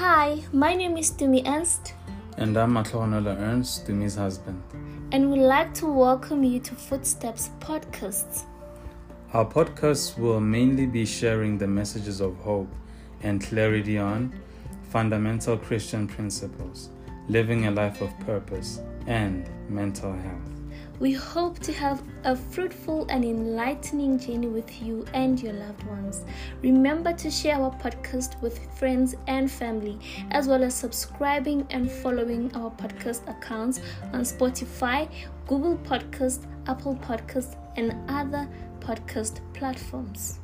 Hi, my name is Tumi Ernst, And I'm Matlhogonolo Ernst, Tumi's husband. and we'd like to welcome you to Footsteps Podcasts. Our podcasts will mainly be sharing the messages of hope and clarity on fundamental Christian principles, living a life of purpose, and mental health. We hope to have a fruitful and enlightening journey with you and your loved ones. Remember to share our podcast with friends and family, as well as subscribing and following our podcast accounts on Spotify, Google Podcast, Apple Podcast, and other podcast platforms.